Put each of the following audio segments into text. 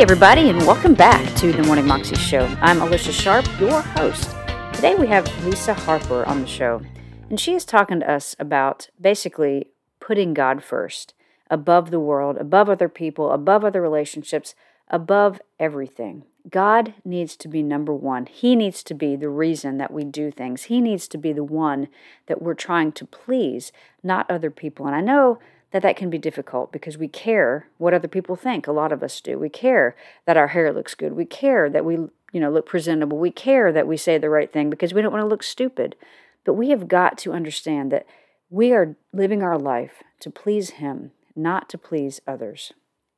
Everybody, and welcome back to the Morning Moxie Show. I'm Alicia Sharp, your host. Today we have Lisa Harper on the show, and she is talking to us about basically putting God first, above the world, above other people, above other relationships, above everything. God needs to be number one. He needs to be the reason that we do things. He needs to be the one that we're trying to please, not other people. And I know that that can be difficult because we care what other people think. A lot of us do. We care that our hair looks good. We care that we, you know, look presentable. We care that we say the right thing because we don't want to look stupid. But we have got to understand that we are living our life to please him, not to please others.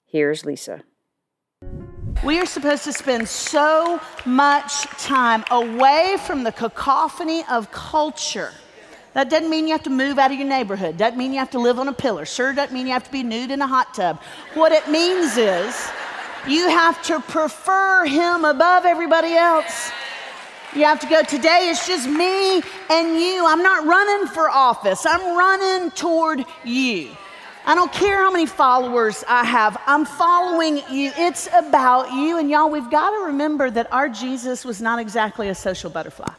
Here's Lisa. We are supposed to spend so much time away from the cacophony of culture that doesn't mean you have to move out of your neighborhood. Doesn't mean you have to live on a pillar. Sure doesn't mean you have to be nude in a hot tub. What it means is you have to prefer him above everybody else. You have to go, today it's just me and you. I'm not running for office, I'm running toward you. I don't care how many followers I have, I'm following you. It's about you. And y'all, we've got to remember that our Jesus was not exactly a social butterfly.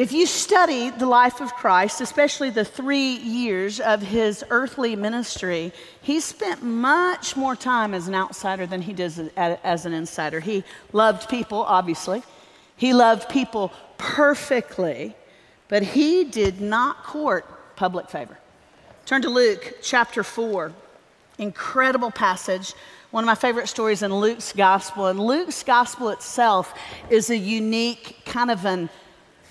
If you study the life of Christ, especially the three years of his earthly ministry, he spent much more time as an outsider than he did as an insider. He loved people, obviously, he loved people perfectly, but he did not court public favor. Turn to Luke chapter 4. Incredible passage. One of my favorite stories in Luke's gospel. And Luke's gospel itself is a unique kind of an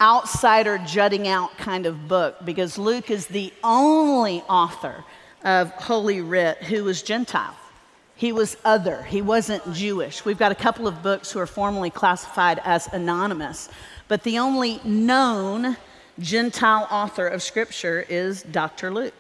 outsider jutting out kind of book because Luke is the only author of Holy Writ who was Gentile. He was other, he wasn't Jewish. We've got a couple of books who are formally classified as anonymous, but the only known Gentile author of Scripture is Dr. Luke.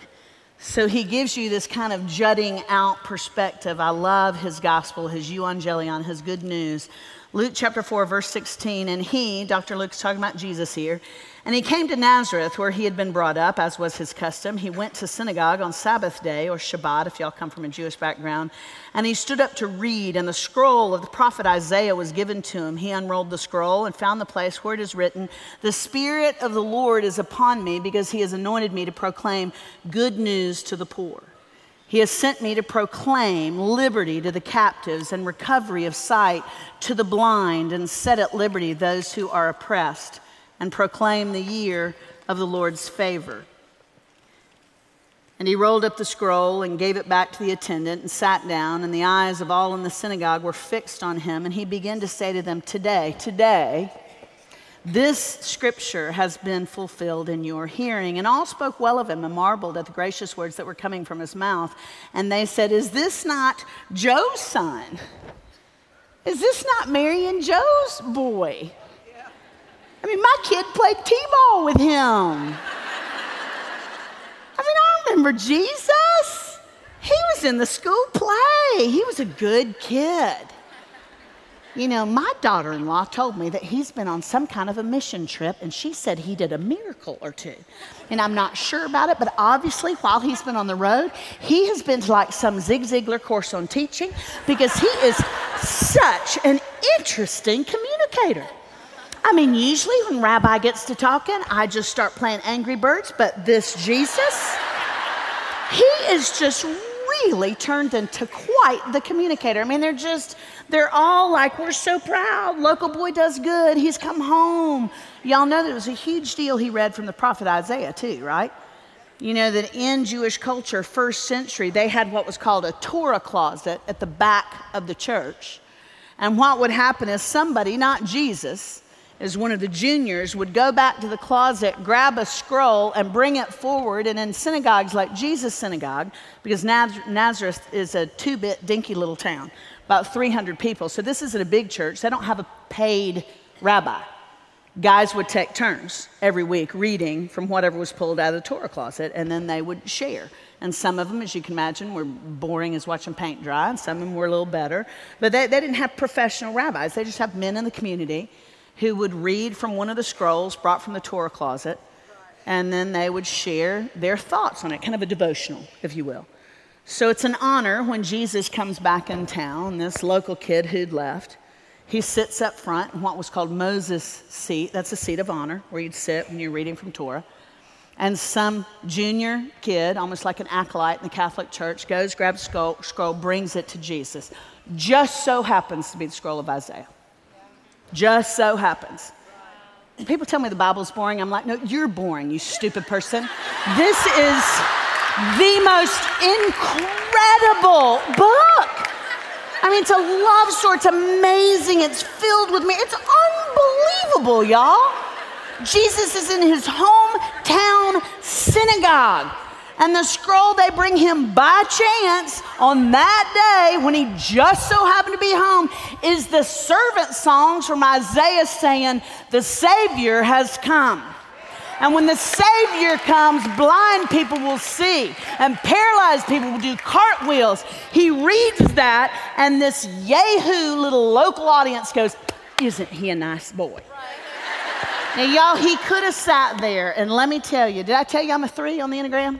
So he gives you this kind of jutting out perspective. I love his gospel, his euangelion, his good news Luke chapter 4, verse 16. And he, Dr. Luke's talking about Jesus here, and he came to Nazareth where he had been brought up, as was his custom. He went to synagogue on Sabbath day, or Shabbat, if y'all come from a Jewish background. And he stood up to read, and the scroll of the prophet Isaiah was given to him. He unrolled the scroll and found the place where it is written, The Spirit of the Lord is upon me, because he has anointed me to proclaim good news to the poor. He has sent me to proclaim liberty to the captives and recovery of sight to the blind and set at liberty those who are oppressed and proclaim the year of the Lord's favor. And he rolled up the scroll and gave it back to the attendant and sat down, and the eyes of all in the synagogue were fixed on him. And he began to say to them, Today, today, this scripture has been fulfilled in your hearing. And all spoke well of him and marveled at the gracious words that were coming from his mouth. And they said, Is this not Joe's son? Is this not Mary and Joe's boy? I mean, my kid played T ball with him. I mean, I remember Jesus. He was in the school play, he was a good kid. You know, my daughter in law told me that he's been on some kind of a mission trip, and she said he did a miracle or two. And I'm not sure about it, but obviously, while he's been on the road, he has been to like some Zig Ziglar course on teaching because he is such an interesting communicator. I mean, usually when Rabbi gets to talking, I just start playing Angry Birds, but this Jesus, he is just really turned into quite the communicator. I mean, they're just, they're all like, we're so proud. Local boy does good. He's come home. Y'all know that it was a huge deal he read from the prophet Isaiah, too, right? You know that in Jewish culture, first century, they had what was called a Torah closet at the back of the church. And what would happen is somebody, not Jesus, as one of the juniors would go back to the closet, grab a scroll, and bring it forward. And in synagogues like Jesus' synagogue, because Nazareth is a two bit, dinky little town, about 300 people. So this isn't a big church. They don't have a paid rabbi. Guys would take turns every week reading from whatever was pulled out of the Torah closet, and then they would share. And some of them, as you can imagine, were boring as watching paint dry, and some of them were a little better. But they, they didn't have professional rabbis, they just have men in the community who would read from one of the scrolls brought from the Torah closet, and then they would share their thoughts on it, kind of a devotional, if you will. So it's an honor when Jesus comes back in town, this local kid who'd left. He sits up front in what was called Moses' seat. That's a seat of honor where you'd sit when you're reading from Torah. And some junior kid, almost like an acolyte in the Catholic Church, goes, grabs a scroll, scroll brings it to Jesus. Just so happens to be the scroll of Isaiah. Just so happens. People tell me the Bible's boring. I'm like, no, you're boring, you stupid person. This is the most incredible book. I mean, it's a love story. It's amazing. It's filled with me. It's unbelievable, y'all. Jesus is in his hometown synagogue. And the scroll they bring him by chance on that day when he just so happened to be home is the servant songs from Isaiah saying, The Savior has come. And when the Savior comes, blind people will see, and paralyzed people will do cartwheels. He reads that, and this Yahoo little local audience goes, Isn't he a nice boy? Now, y'all, he could have sat there, and let me tell you, did I tell you I'm a three on the Enneagram?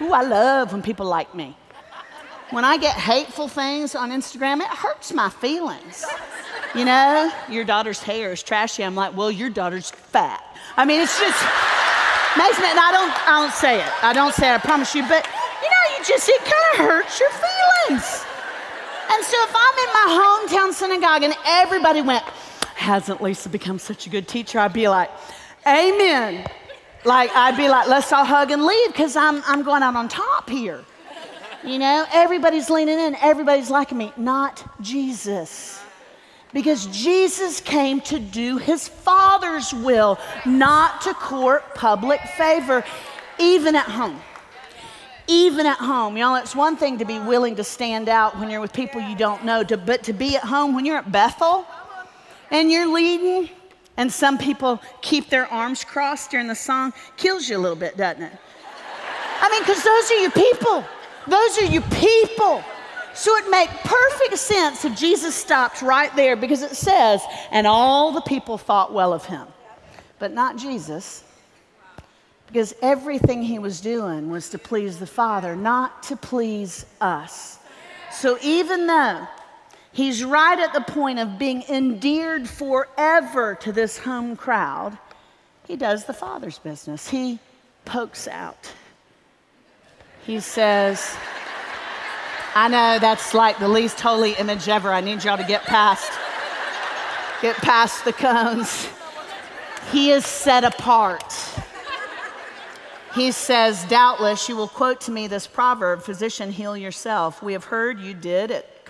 Ooh, I love when people like me. When I get hateful things on Instagram, it hurts my feelings. You know, your daughter's hair is trashy. I'm like, well, your daughter's fat. I mean, it's just makes me, and I don't, I don't say it. I don't say it, I promise you, but you know, you just, it kind of hurts your feelings. And so if I'm in my hometown synagogue and everybody went, hasn't Lisa become such a good teacher? I'd be like, amen. Like, I'd be like, let's all hug and leave because I'm, I'm going out on top here. You know, everybody's leaning in, everybody's liking me, not Jesus. Because Jesus came to do his Father's will, not to court public favor, even at home. Even at home. Y'all, it's one thing to be willing to stand out when you're with people you don't know, to, but to be at home when you're at Bethel and you're leading, and some people keep their arms crossed during the song, kills you a little bit, doesn't it? I mean, because those are your people. Those are your people. So it makes perfect sense if Jesus stopped right there because it says, and all the people thought well of him. But not Jesus, because everything he was doing was to please the Father, not to please us. So even though he's right at the point of being endeared forever to this home crowd, he does the Father's business. He pokes out. He says, I know that's like the least holy image ever. I need y'all to get past get past the cones. He is set apart. He says, Doubtless you will quote to me this proverb Physician, heal yourself. We have heard you did it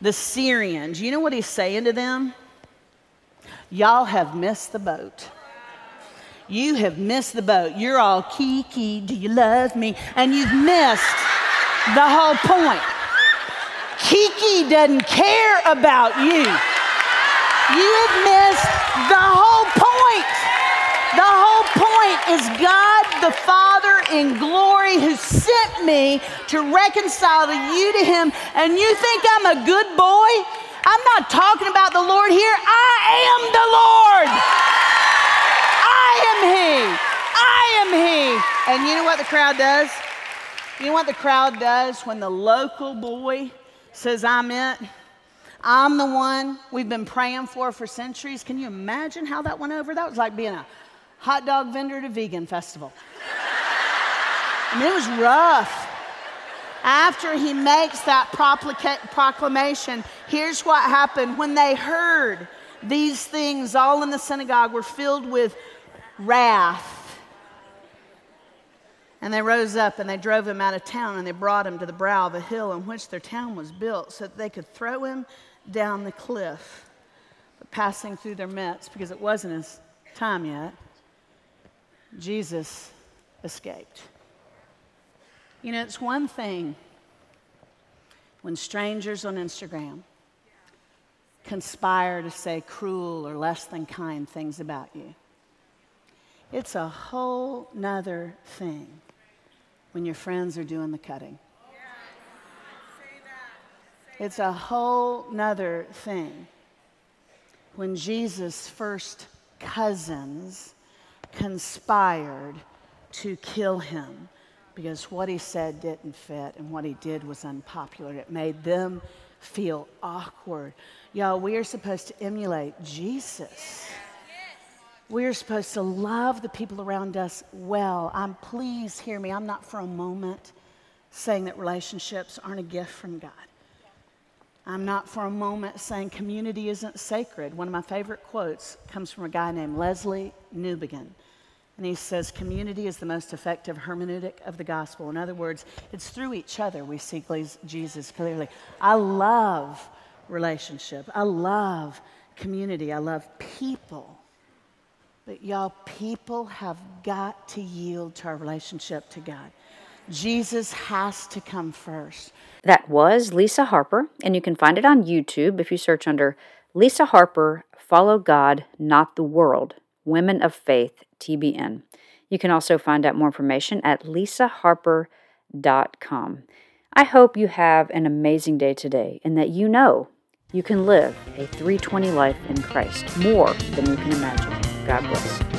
the Syrians. You know what he's saying to them? Y'all have missed the boat. You have missed the boat. You're all kiki, do you love me? And you've missed the whole point. Kiki doesn't care about you. You have missed the whole point. The whole point is God the Father in glory who sent me to reconcile you to Him, and you think I'm a good boy? I'm not talking about the Lord here. I am the Lord. I am He. I am He. And you know what the crowd does? You know what the crowd does when the local boy says, I'm it? I'm the one we've been praying for for centuries. Can you imagine how that went over? That was like being a hot dog vendor a vegan festival. I mean, it was rough. After he makes that proclamation, here's what happened. When they heard these things, all in the synagogue were filled with wrath. And they rose up and they drove him out of town and they brought him to the brow of a hill in which their town was built so that they could throw him down the cliff. But passing through their midst, because it wasn't his time yet, Jesus escaped. You know, it's one thing when strangers on Instagram conspire to say cruel or less than kind things about you. It's a whole nother thing when your friends are doing the cutting. It's a whole nother thing when Jesus' first cousins conspired to kill him because what he said didn't fit and what he did was unpopular. It made them feel awkward. Y'all, we are supposed to emulate Jesus. We are supposed to love the people around us well. I'm please hear me. I'm not for a moment saying that relationships aren't a gift from God. I'm not for a moment saying community isn't sacred. One of my favorite quotes comes from a guy named Lesslie Newbigin. And he says, Community is the most effective hermeneutic of the gospel. In other words, it's through each other we see Jesus clearly. I love relationship, I love community, I love people. But y'all, people have got to yield to our relationship to God. Jesus has to come first. That was Lisa Harper, and you can find it on YouTube if you search under Lisa Harper Follow God, Not the World Women of Faith TBN. You can also find out more information at lisaharper.com. I hope you have an amazing day today and that you know you can live a 320 life in Christ more than you can imagine. God bless.